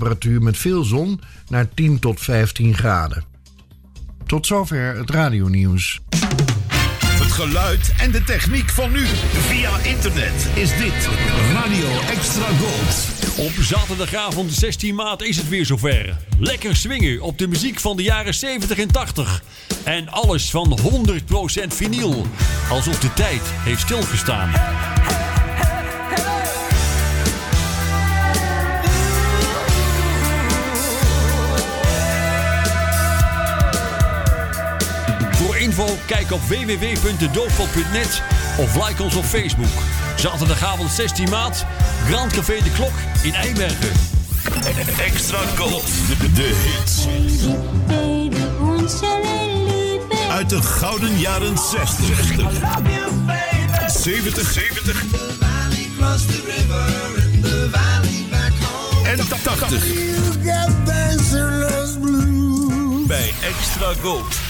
Temperatuur met veel zon naar 10 tot 15 graden. Tot zover het radionieuws. Het geluid en de techniek van nu. Via internet is dit Radio Extra Gold. Op zaterdagavond 16 maart is het weer zover. Lekker swingen op de muziek van de jaren 70 en 80. En alles van 100% vinyl. Alsof de tijd heeft stilgestaan. Info kijk op www.doofpot.net of like ons op Facebook. Zaterdagavond 16 maart, Grand Café De Klok in Eibergen. Extra Gold. De, de hits. Uit de gouden jaren 60. 70, 70. En 80. Bij Extra Gold.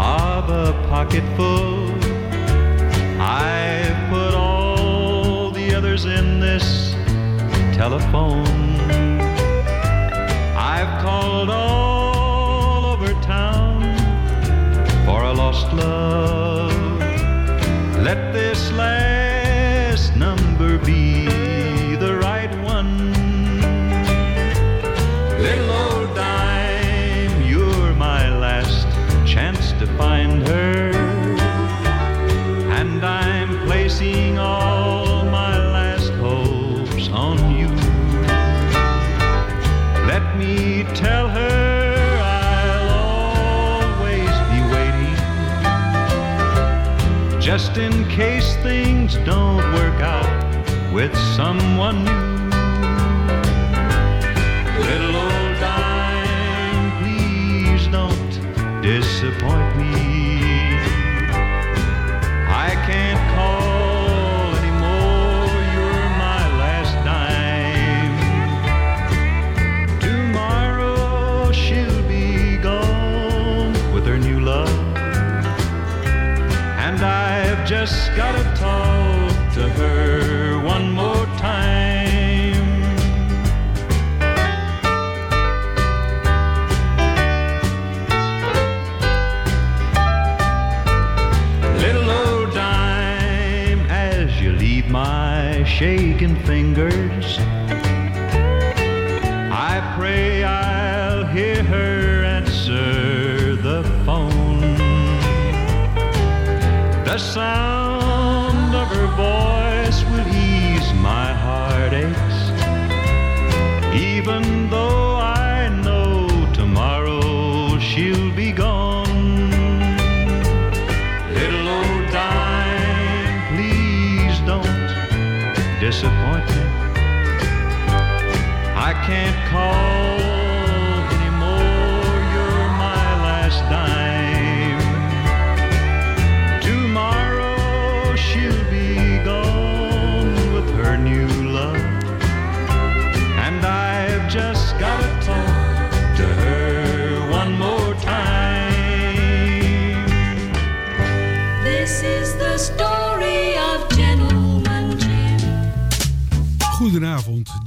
Of a pocket full. I've put all the others in this telephone. Just in case things don't work out with someone new. Little old dime, please don't disappoint me. Gotta talk to her one more time. Little old dime, as you leave my shaking fingers, I pray I'll hear her answer the phone. The sound even though I know tomorrow she'll be gone. Little old dime, please don't disappoint me. I can't call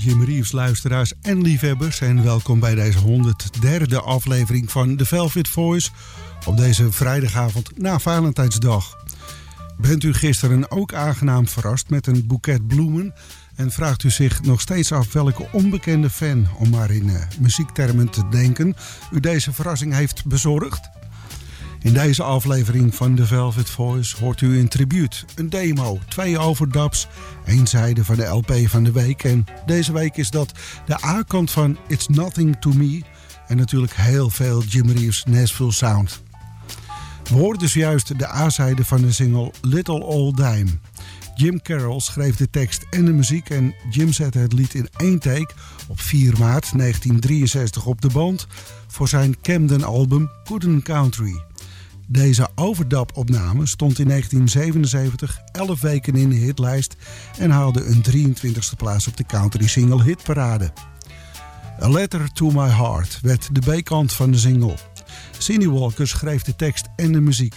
Jim luisteraars en liefhebbers en welkom bij deze 103e aflevering van The Velvet Voice op deze vrijdagavond na Valentijnsdag. Bent u gisteren ook aangenaam verrast met een boeket bloemen en vraagt u zich nog steeds af welke onbekende fan, om maar in eh, muziektermen te denken, u deze verrassing heeft bezorgd? In deze aflevering van The Velvet Voice hoort u een tribute, een demo, twee overdubs, één zijde van de LP van de week. En deze week is dat de A-kant van It's Nothing To Me en natuurlijk heel veel Jim Reeves Nashville Sound. We hoorden zojuist de A-zijde van de single Little Old Dime. Jim Carroll schreef de tekst en de muziek en Jim zette het lied in één take op 4 maart 1963 op de band voor zijn Camden-album Puddin Country. Deze overdub-opname stond in 1977 11 weken in de hitlijst en haalde een 23e plaats op de country single hitparade. A Letter to My Heart werd de B-kant van de single. Cindy Walker schreef de tekst en de muziek.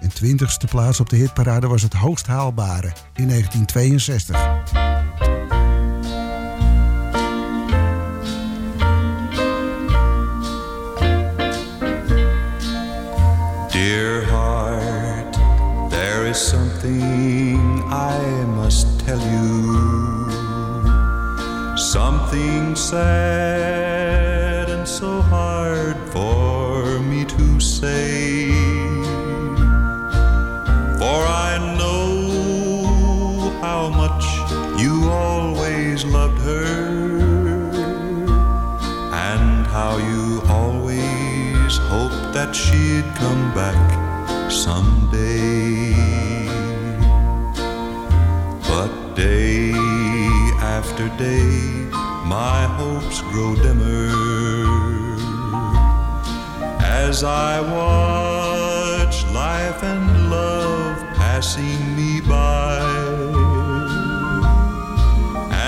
En 20ste plaats op de hitparade was het hoogst haalbare in 1962. There is something I must tell you. Something sad and so hard for me to say. For I know how much you always loved her and how you always hoped that she'd come back someday. After day, my hopes grow dimmer as I watch life and love passing me by.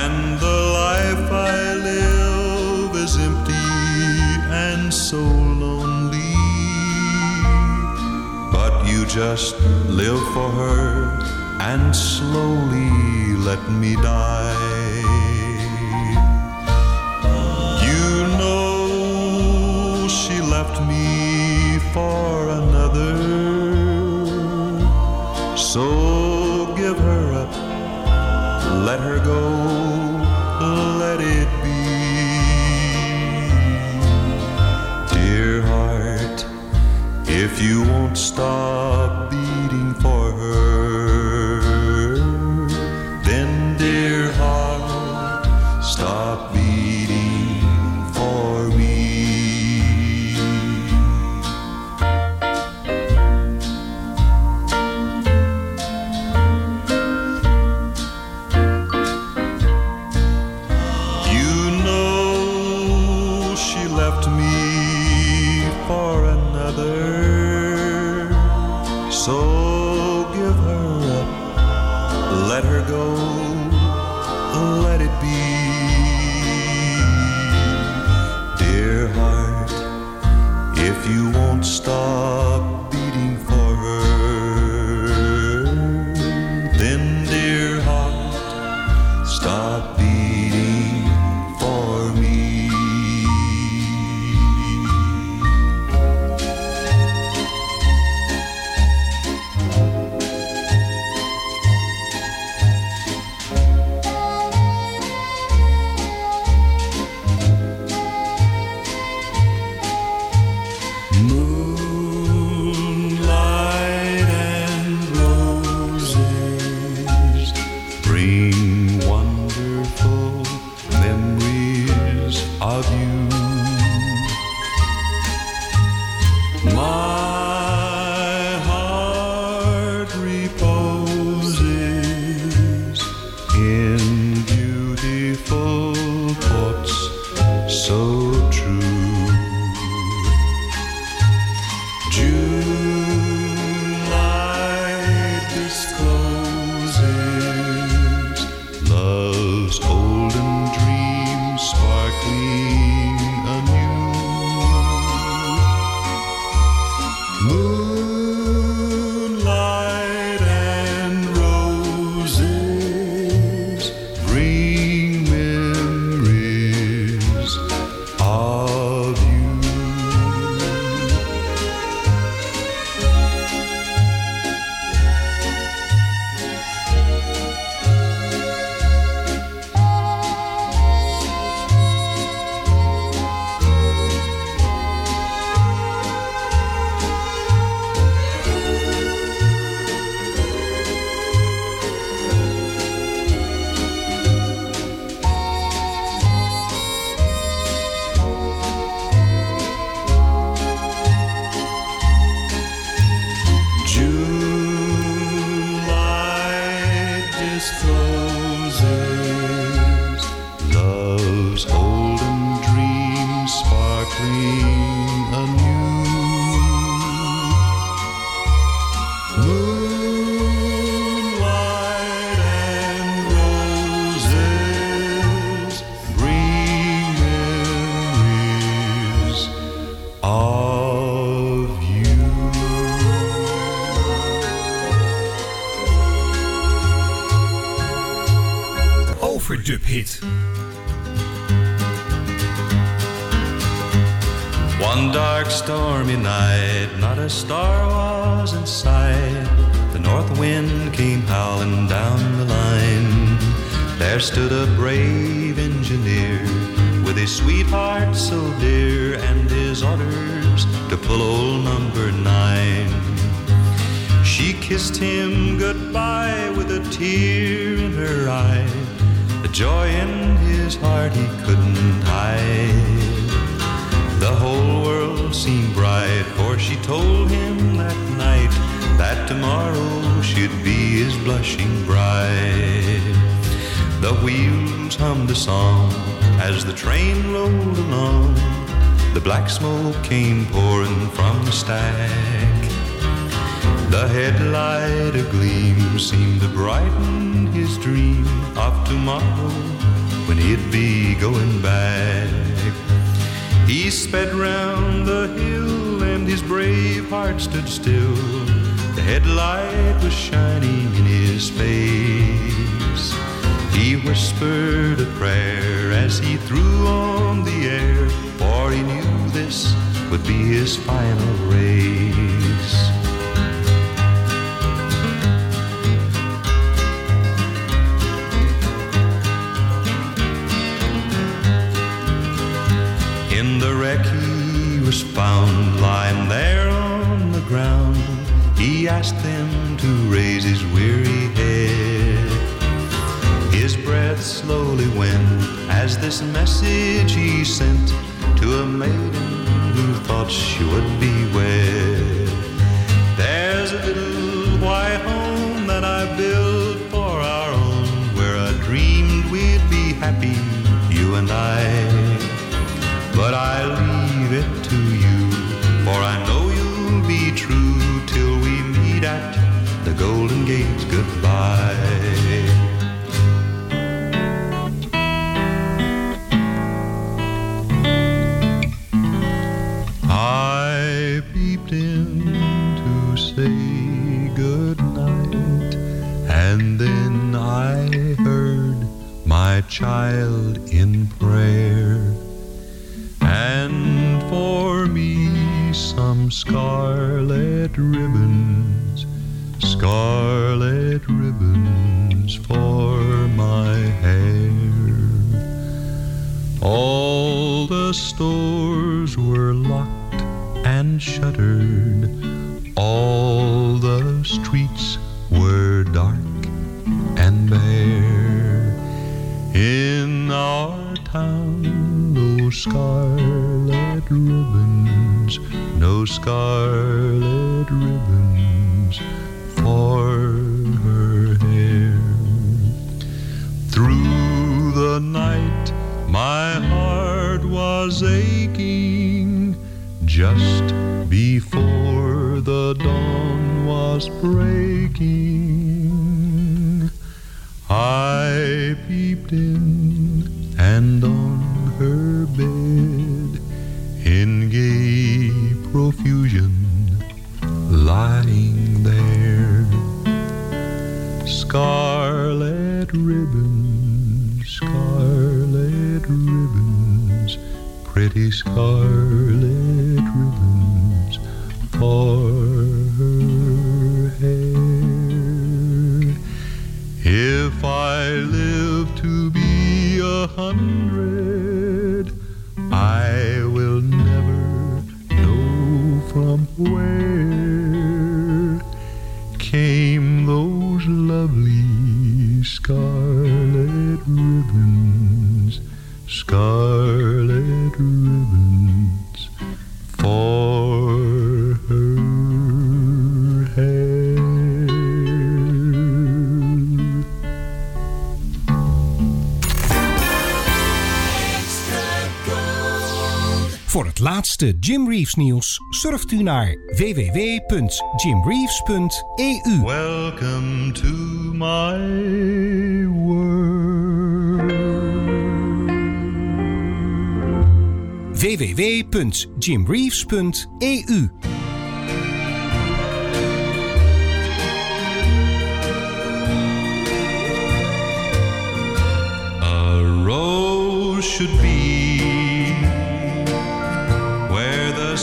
And the life I live is empty and so lonely. But you just live for her and slowly let me die. For another. So give her up, let her go, let it be. Dear heart, if you won't stop beating for her, One dark stormy night, not a star was in sight. The north wind came howling down the line. There stood a brave engineer with his sweetheart so dear and his orders to pull old number nine. She kissed him goodbye with a tear in her eye. The joy in his heart he couldn't hide. The whole world seemed bright, for she told him that night that tomorrow she'd be his blushing bride. The wheels hummed a song as the train rolled along. The black smoke came pouring from the stack. The headlight agleam seemed to brighten his dream of tomorrow when he'd be going back. He sped round the hill and his brave heart stood still. The headlight was shining in his face. He whispered a prayer as he threw on the air, for he knew this would be his final race. The wreck he was found lying there on the ground. He asked them to raise his weary head. His breath slowly went as this message he sent to a maiden who thought she would be wed. Child in prayer, and for me some scarlet ribbons, scarlet ribbons for my hair. All the stores scarlet ribbons for her hair. Through the night, my heart was aching just before the dawn was breaking. I peeped in profusion lying there. Scarlet ribbons, scarlet ribbons, pretty scarlet ribbons for Reeves nieuws surft u naar www.jimreeves.eu. Welcome to my world. www.jimreeves.eu. A rose should be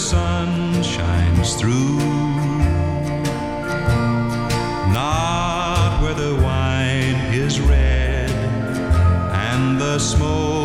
sun shines through, not where the wine is red and the smoke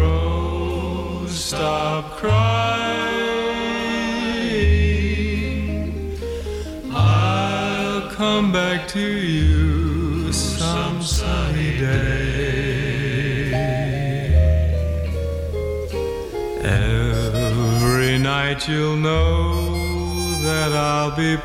Back to you some sunny day. Every night you'll know that I'll be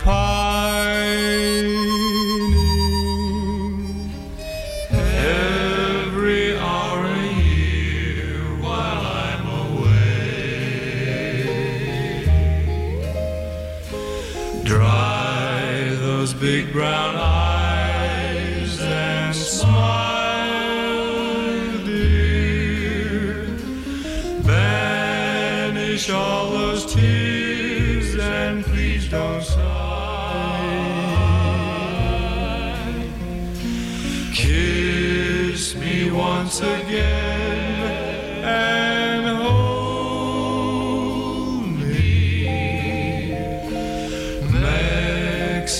once again and hold me. Mexicali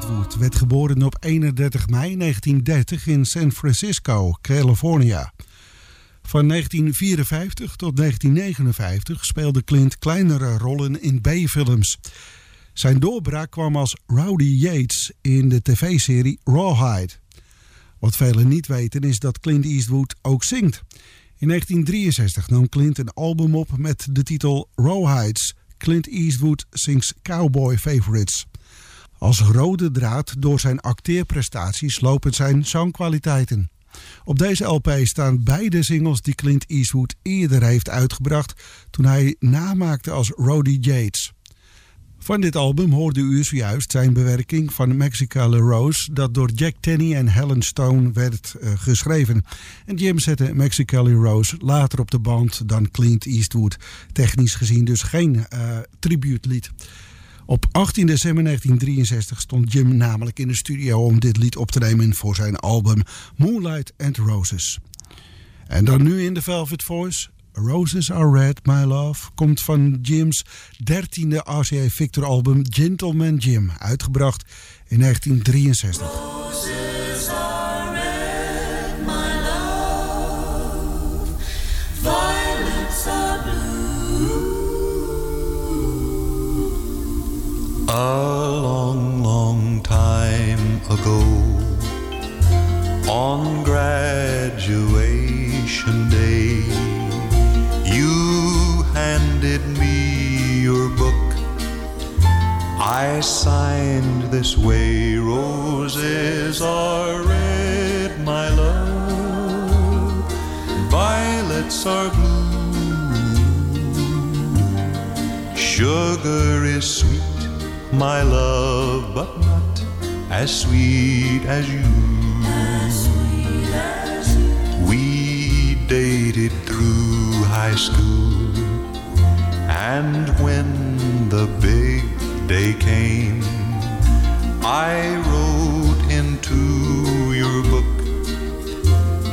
Eastwood werd geboren op 31 mei 1930 in San Francisco, California. Van 1954 tot 1959 speelde Clint kleinere rollen in B-films. Zijn doorbraak kwam als Rowdy Yates in de tv-serie Rawhide. Wat velen niet weten is dat Clint Eastwood ook zingt. In 1963 nam Clint een album op met de titel Rawhides. Clint Eastwood sings Cowboy Favorites. Als rode draad door zijn acteerprestaties lopen zijn zangkwaliteiten. Op deze LP staan beide singles die Clint Eastwood eerder heeft uitgebracht toen hij namaakte als Roddy Yates. Van dit album hoorde u zojuist zijn bewerking van Mexica Rose, dat door Jack Tenney en Helen Stone werd uh, geschreven. En Jim zette Mexica Rose later op de band dan Clint Eastwood. Technisch gezien dus geen uh, tributelied. Op 18 december 1963 stond Jim namelijk in de studio om dit lied op te nemen voor zijn album Moonlight and Roses. En dan nu in de Velvet Voice. Roses Are Red, My Love komt van Jim's dertiende RCA Victor album Gentleman Jim, uitgebracht in 1963. Roses A long, long time ago, on graduation day, you handed me your book. I signed this way Roses are red, my love, violets are blue. Sugar is sweet, my love, but not as sweet as you. We dated through high school, and when the big day came, I wrote into your book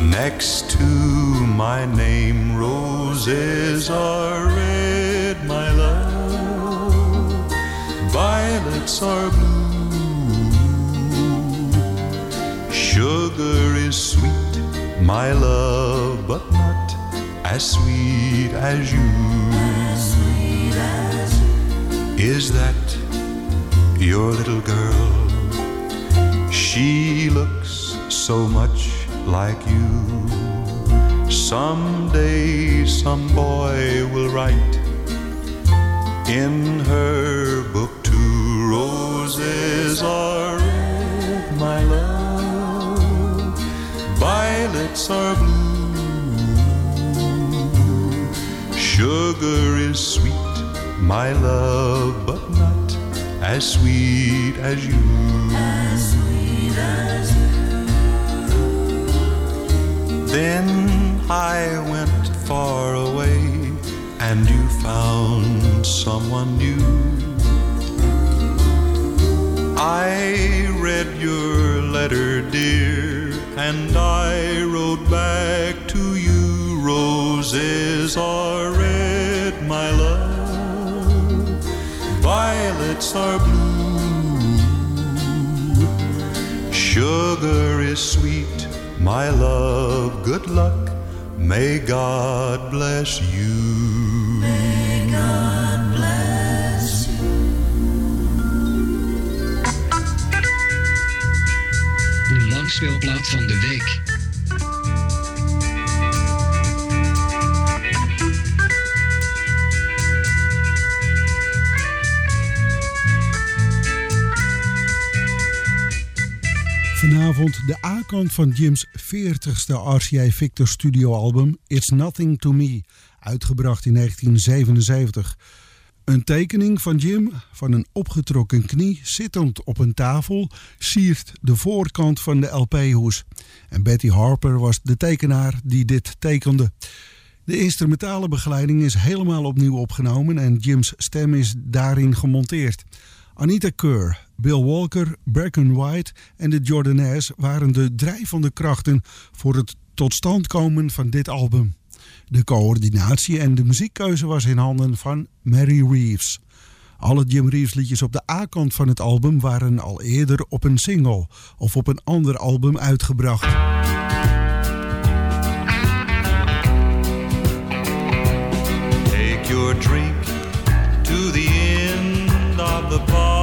next to my name. Roses are red, violets are blue. Sugar is sweet, my love, but not as sweet as you. Is that your little girl? She looks so much like you. Someday some boy will write in her book are red, my love, violets are blue. Sugar is sweet, my love, but not as sweet as you. Then I went far away and you found someone new. I read your letter, dear, and I wrote back to you. Roses are red, my love, violets are blue. Sugar is sweet, my love, good luck. May God bless you. May God langspeelplaat van de week. Vanavond de A-kant van Jim's 40ste RCA Victor studioalbum It's Nothing to Me, uitgebracht in 1977. Een tekening van Jim van een opgetrokken knie zittend op een tafel siert de voorkant van de LP-hoes. En Betty Harper was de tekenaar die dit tekende. De instrumentale begeleiding is helemaal opnieuw opgenomen en Jim's stem is daarin gemonteerd. Anita Kerr, Bill Walker, Bracken White en de Jordanaires waren de drijvende krachten voor het tot stand komen van dit album. De coördinatie en de muziekkeuze was in handen van Mary Reeves. Alle Jim Reeves liedjes op de A-kant van het album waren al eerder op een single of op een ander album uitgebracht. Your drink to the end of the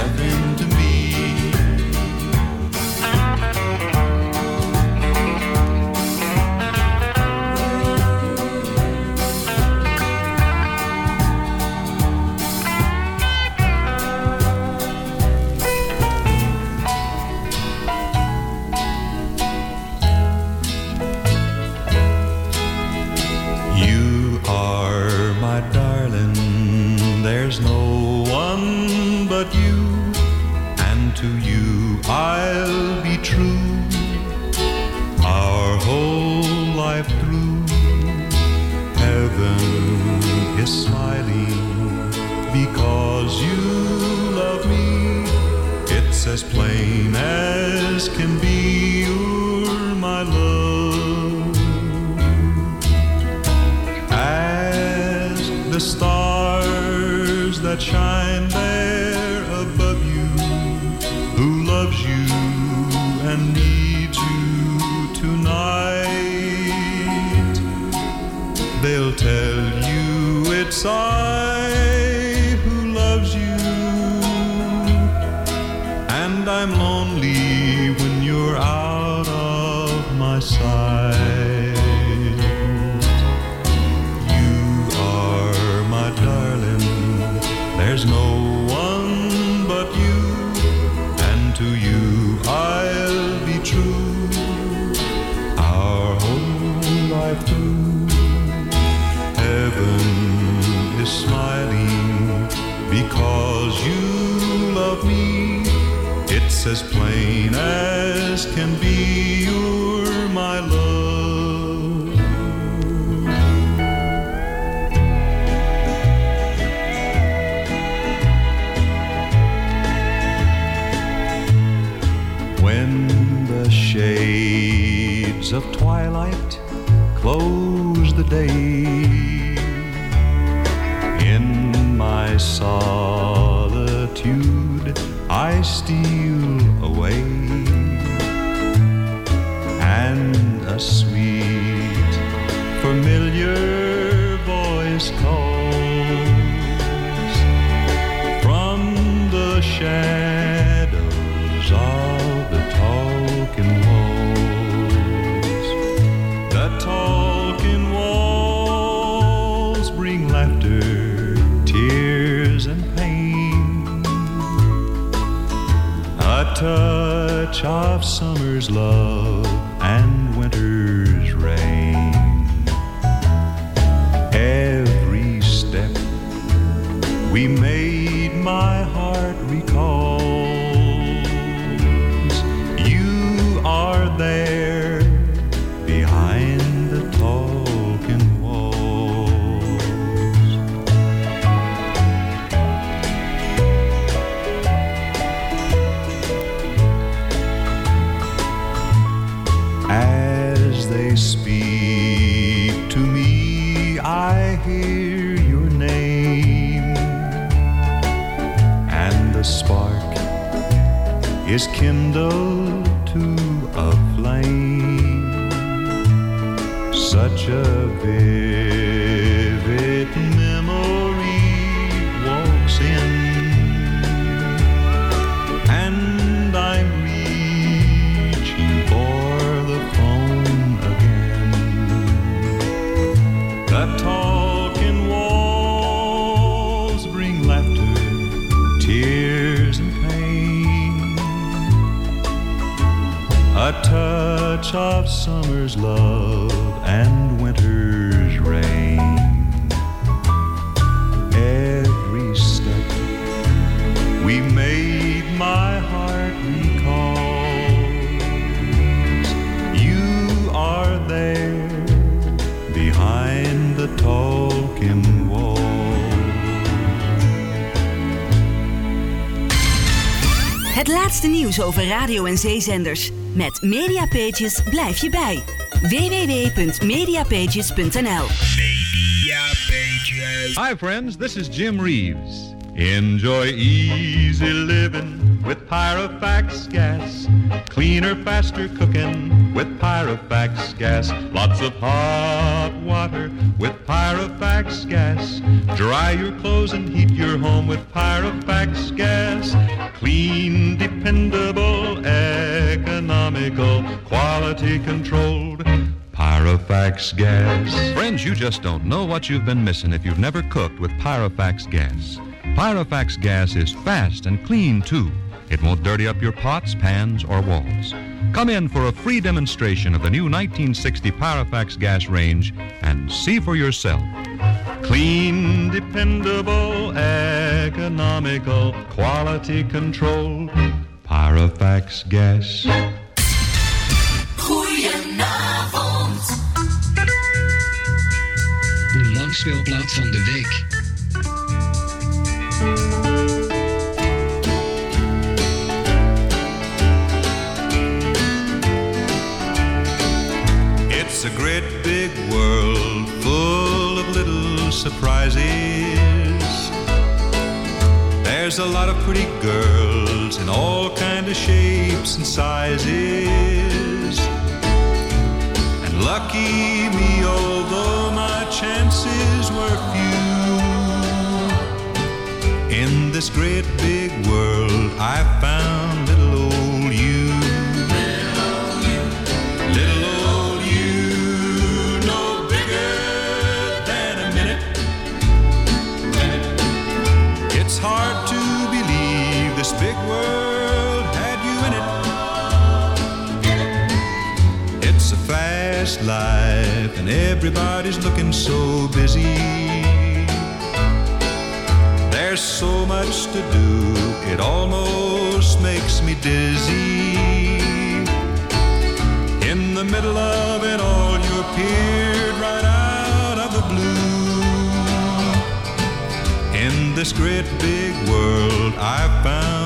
nothing to me. It's as plain as can be, you're my love. When the shades of twilight close the day, in my song I steal away, and a sweet, familiar voice calls from the shadows touch of summer's love to a flame. Such a vivid touch of summer's love and winter's rain. Every step we made, my heart recalls. You are there behind the talking wall. Het laatste nieuws over radio- en zeezenders. Met Mediapages blijf je bij. www.mediapages.nl Hi, friends. This is Jim Reeves. Enjoy easy living with Pyrofax gas. Cleaner, faster cooking with Pyrofax gas. Lots of hot water with Pyrofax gas. Dry your clothes and heat your home with Pyrofax gas. Clean, dependable, economical, quality controlled. Pyrofax gas. Friends, you just don't know what you've been missing if you've never cooked with Pyrofax gas. Pyrofax gas is fast and clean, too. It won't dirty up your pots, pans, or walls. Come in for a free demonstration of the new 1960 Pyrofax gas range and see for yourself. Clean, dependable, economical, quality control. Pyrofax gas. De langspeelplaat van de week. It's a great big world full of little surprises. There's a lot of pretty girls in all kind of shapes and sizes. And lucky this great big world, I found little old you. Little old you, no bigger than a minute. It's hard to believe this big world had you in it. It's a fast life, and everybody's looking so busy. There's so much to do, it almost makes me dizzy. In the middle of it all, you appeared right out of the blue. In this great big world, I found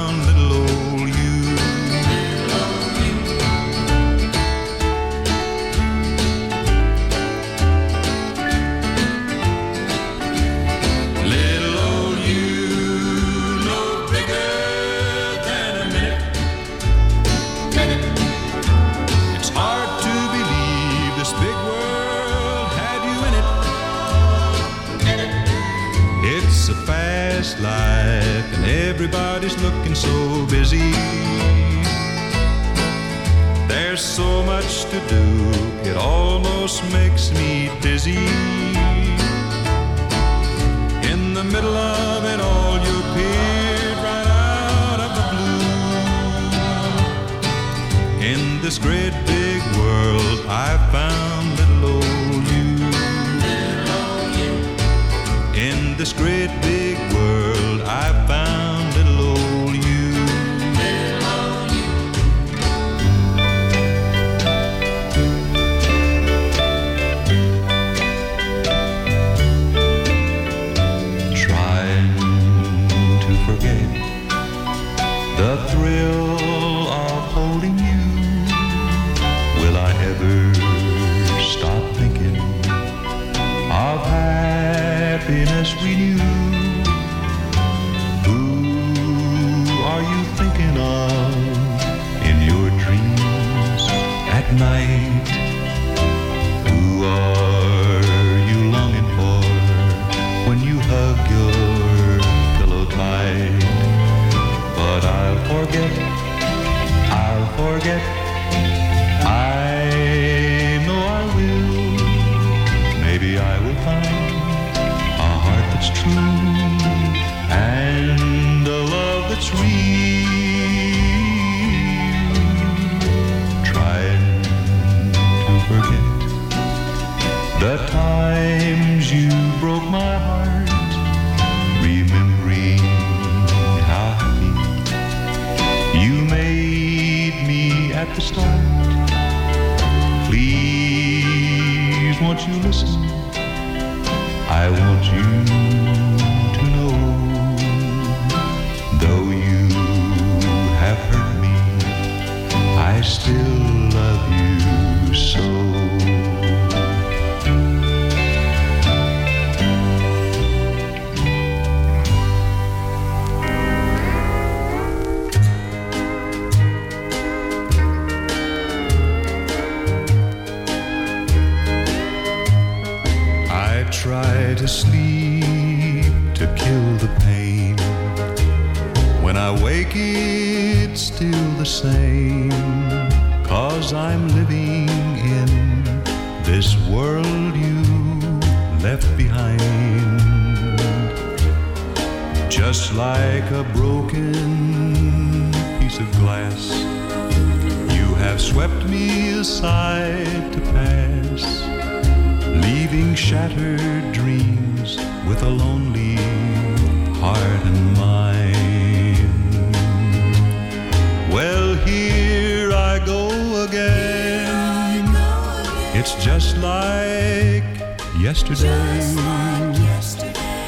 yesterday.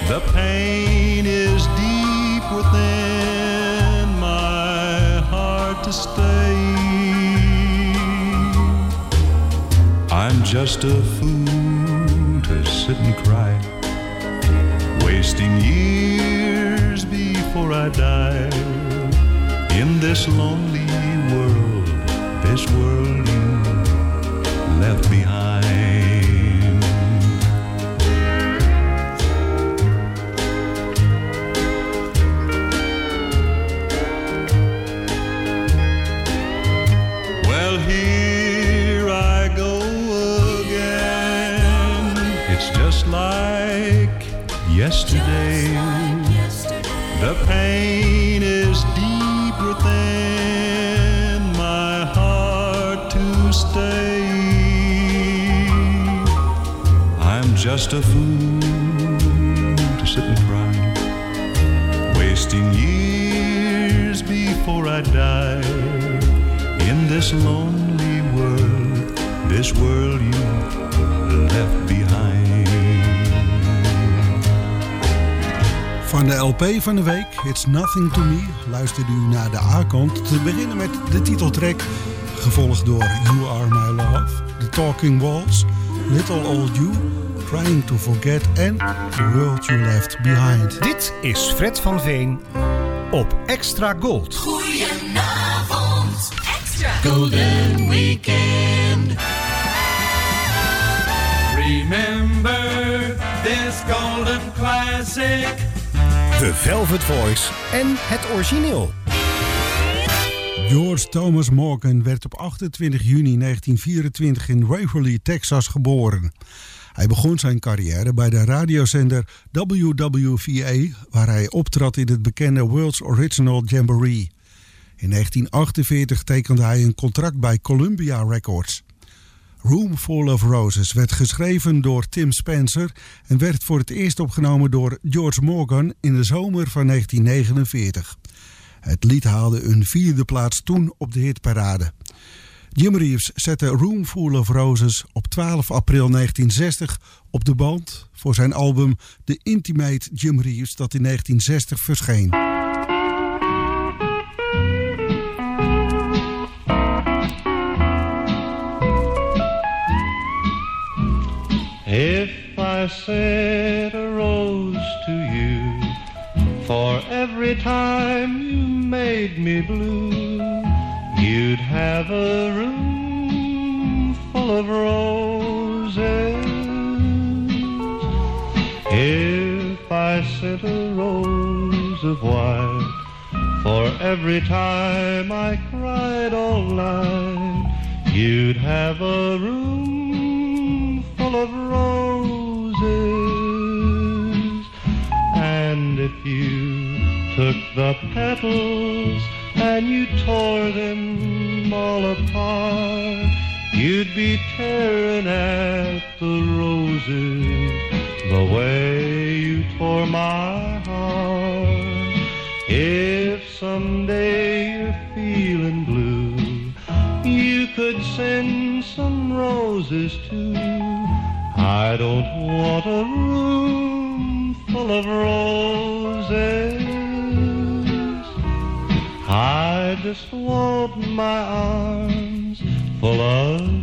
The pain is deep within my heart to stay. I'm just a fool to sit and cry, wasting years before I die in this lonely world, this world you left behind. Here I go again. It's just like yesterday. The pain is deep within my heart to stay. I'm just a fool to sit and cry, wasting years before I die this lonely world, this world you left behind. Van de LP van de week, It's Nothing to Me, luisterde u naar de A-kant. Te beginnen met de titeltrack, gevolgd door You Are My Love, The Talking Walls, Little Old You, Trying to Forget en The World You Left Behind. Dit is Fred van Veen op Extra Gold. Golden Weekend. Remember this golden classic. The Velvet Voice en het origineel. George Thomas Morgan werd op 28 juni 1924 in Waverly, Texas geboren. Hij begon zijn carrière bij de radiozender WWVA, waar hij optrad in het bekende World's Original Jamboree. In 1948 tekende hij een contract bij Columbia Records. Room Full of Roses werd geschreven door Tim Spencer en werd voor het eerst opgenomen door George Morgan in de zomer van 1949. Het lied haalde een vierde plaats toen op de hitparade. Jim Reeves zette Room Full of Roses op 12 april 1960 op de band voor zijn album The Intimate Jim Reeves dat in 1960 verscheen. I said a rose to you for every time you made me blue, you'd have a room full of roses. If I sent a rose of white for every time I cried all night, you'd have a room full of roses. And if you took the petals and you tore them all apart, you'd be tearing at the roses the way you tore my heart. If someday you're feeling blue, you could send some roses too. I don't want a room full of roses. I just want my arms full of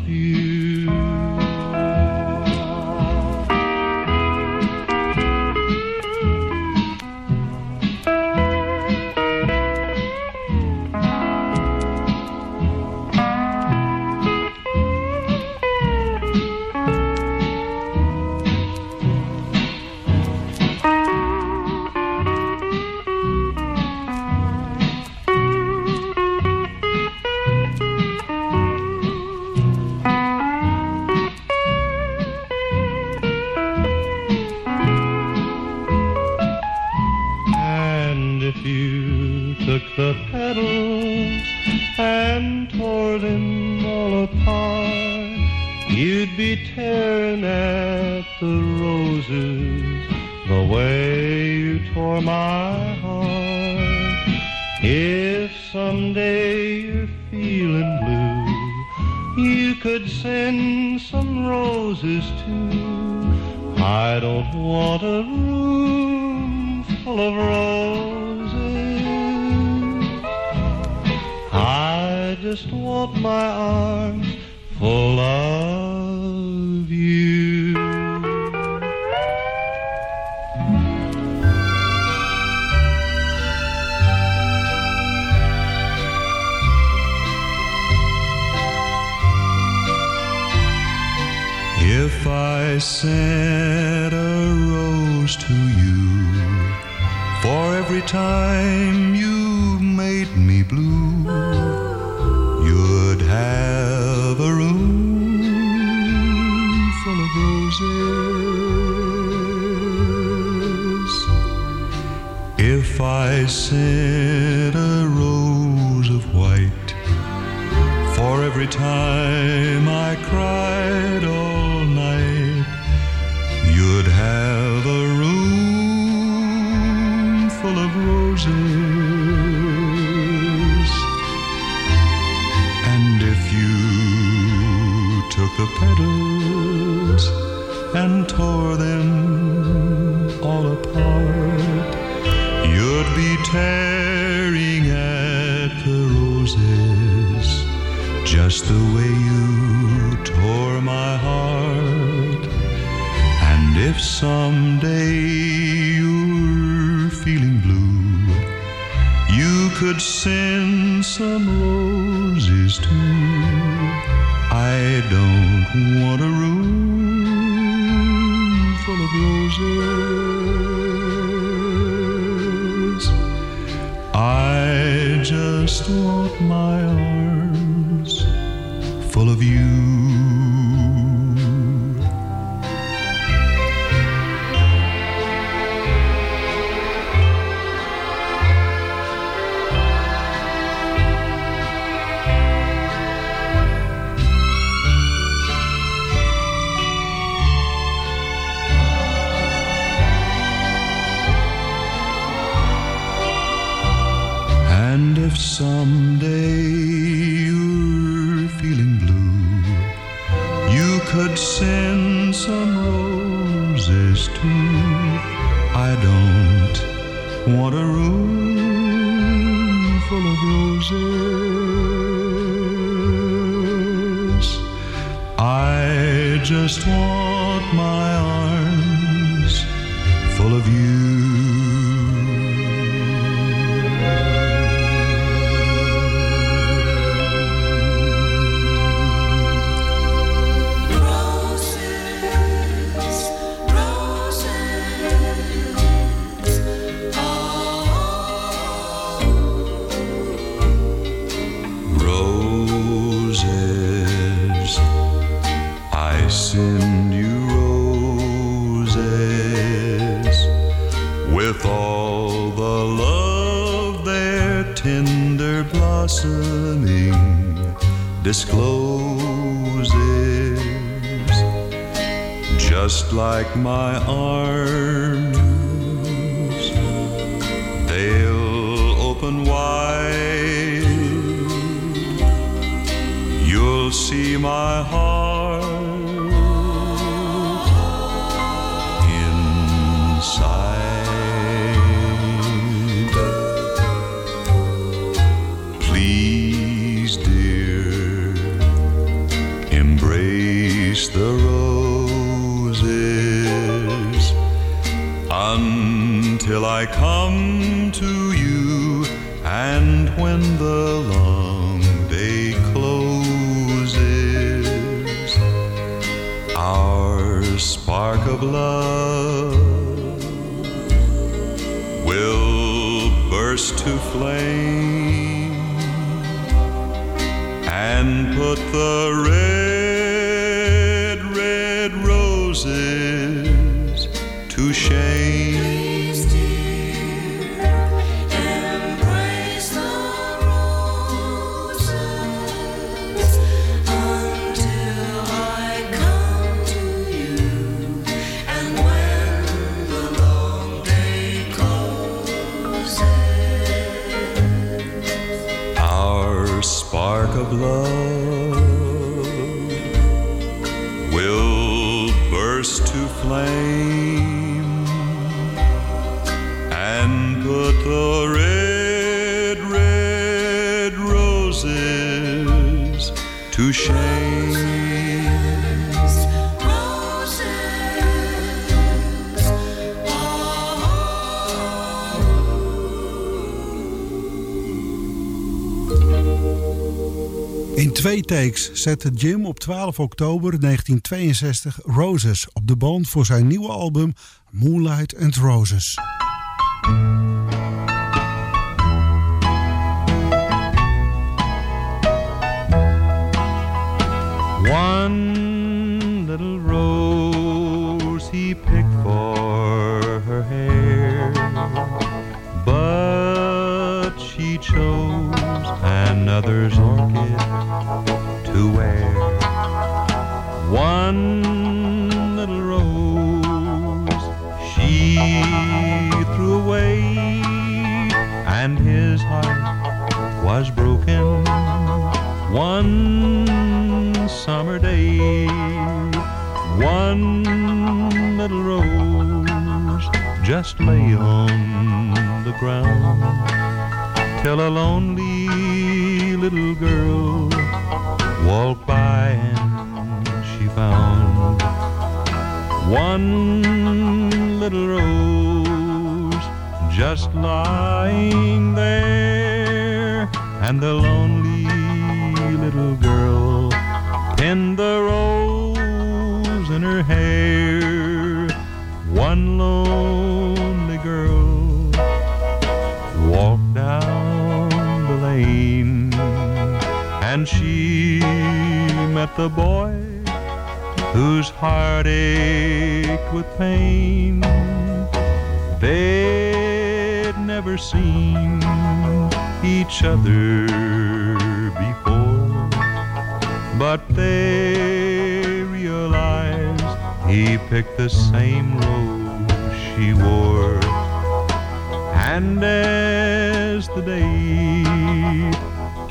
sent a rose to you for every time you made me blue, you'd have a room full of roses. If I sent a rose of white for every time could send some zette Jim op 12 oktober 1962 Roses op de band voor zijn nieuwe album Moonlight and Roses.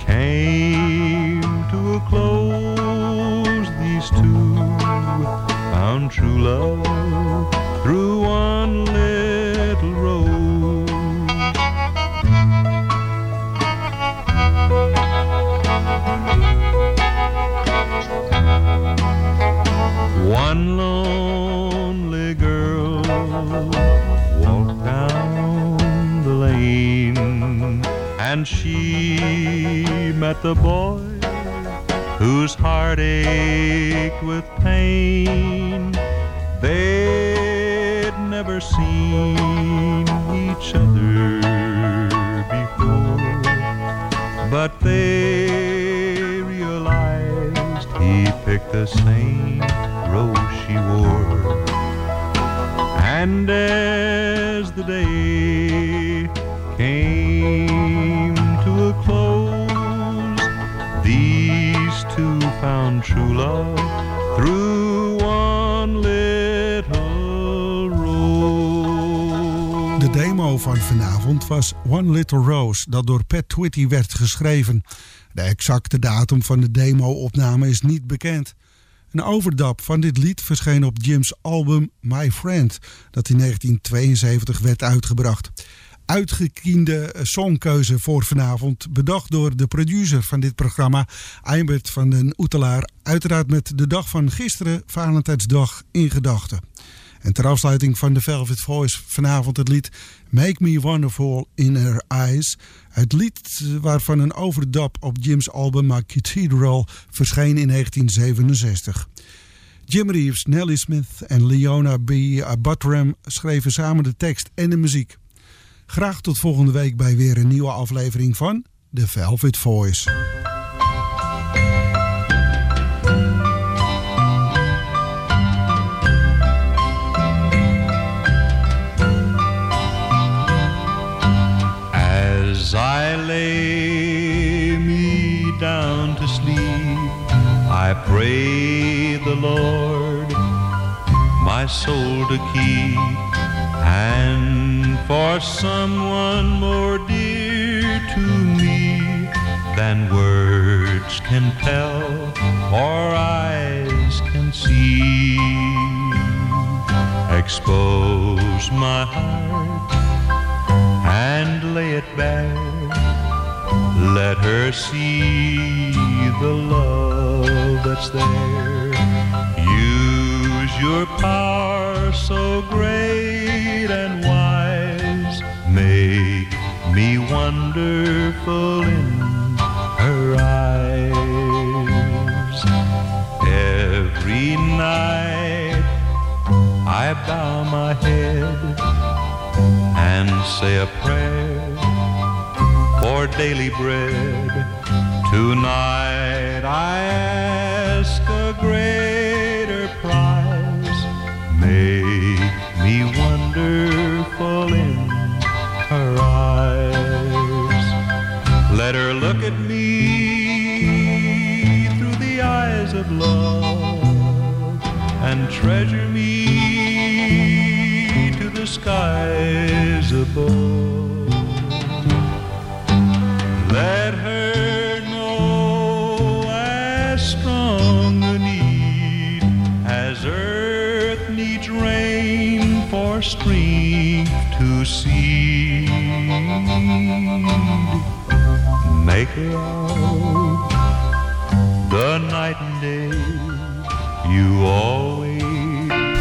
Came to a close, these two found true love through one little rose. One lonely girl and she met the boy whose heart ached with pain. They'd never seen each other before, but they realized he picked the same rose she wore. And as the day came these two found true love through one little rose. De demo van vanavond was One Little Rose, dat door Pat Twitty werd geschreven. De exacte datum van de demo-opname is niet bekend. Een overdub van dit lied verscheen op Jim's album My Friend, dat in 1972 werd uitgebracht. Uitgekiende songkeuze voor vanavond, bedacht door de producer van dit programma, Eimbert van den Oetelaar. Uiteraard met de dag van gisteren, Valentijnsdag, in gedachten. En ter afsluiting van de Velvet Voice vanavond het lied Make Me Wonderful in Her Eyes. Het lied waarvan een overdub op Jim's album My Cathedral verscheen in 1967. Jim Reeves, Nelly Smith en Leona B. Buttram schreven samen de tekst en de muziek. Graag tot volgende week bij weer een nieuwe aflevering van The Velvet Voice. As I lay me down to sleep, I pray the Lord my soul to keep and for someone more dear to me than words can tell or eyes can see. Expose my heart and lay it bare. Let her see the love that's there. Use your power so great and wise. Make me wonderful in her eyes. Every night I bow my head and say a prayer for daily bread. Tonight I ask a greater of love and treasure me to the skies above. Let her know as strong a need as earth needs rain for strength to seed. Make love the night and day you always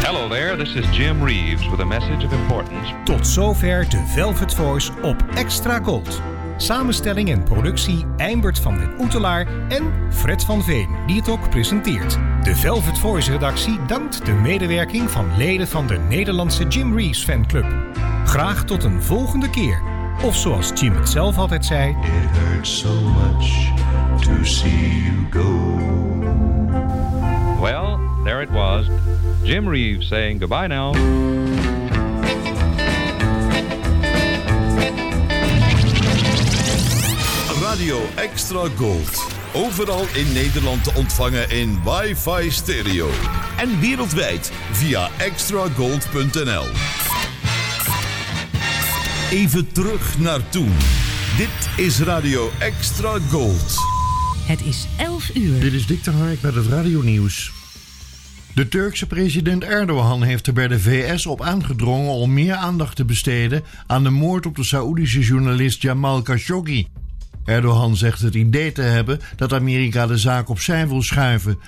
Hello there, this is Jim Reeves with a message of importance. Tot zover de Velvet Voice op Extra Gold. Samenstelling en productie Eimbert van den Oetelaar en Fred van Veen, die het ook presenteert. De Velvet Voice redactie dankt de medewerking van leden van de Nederlandse Jim Reeves fanclub. Graag tot een volgende keer. Of zoals Jim het zelf altijd zei... It hurts so much to see you go. Well, there it was. Jim Reeves saying goodbye now. Radio Extra Gold. Overal in Nederland te ontvangen in wifi stereo. En wereldwijd via extragold.nl. Even terug naar toen. Dit is Radio Extra Gold. Het is 11 uur. Dit is Dick de Hark met het radionieuws. De Turkse president Erdogan heeft er bij de VS op aangedrongen om meer aandacht te besteden aan de moord op de Saoedische journalist Jamal Khashoggi. Erdogan zegt het idee te hebben dat Amerika de zaak opzij wil schuiven,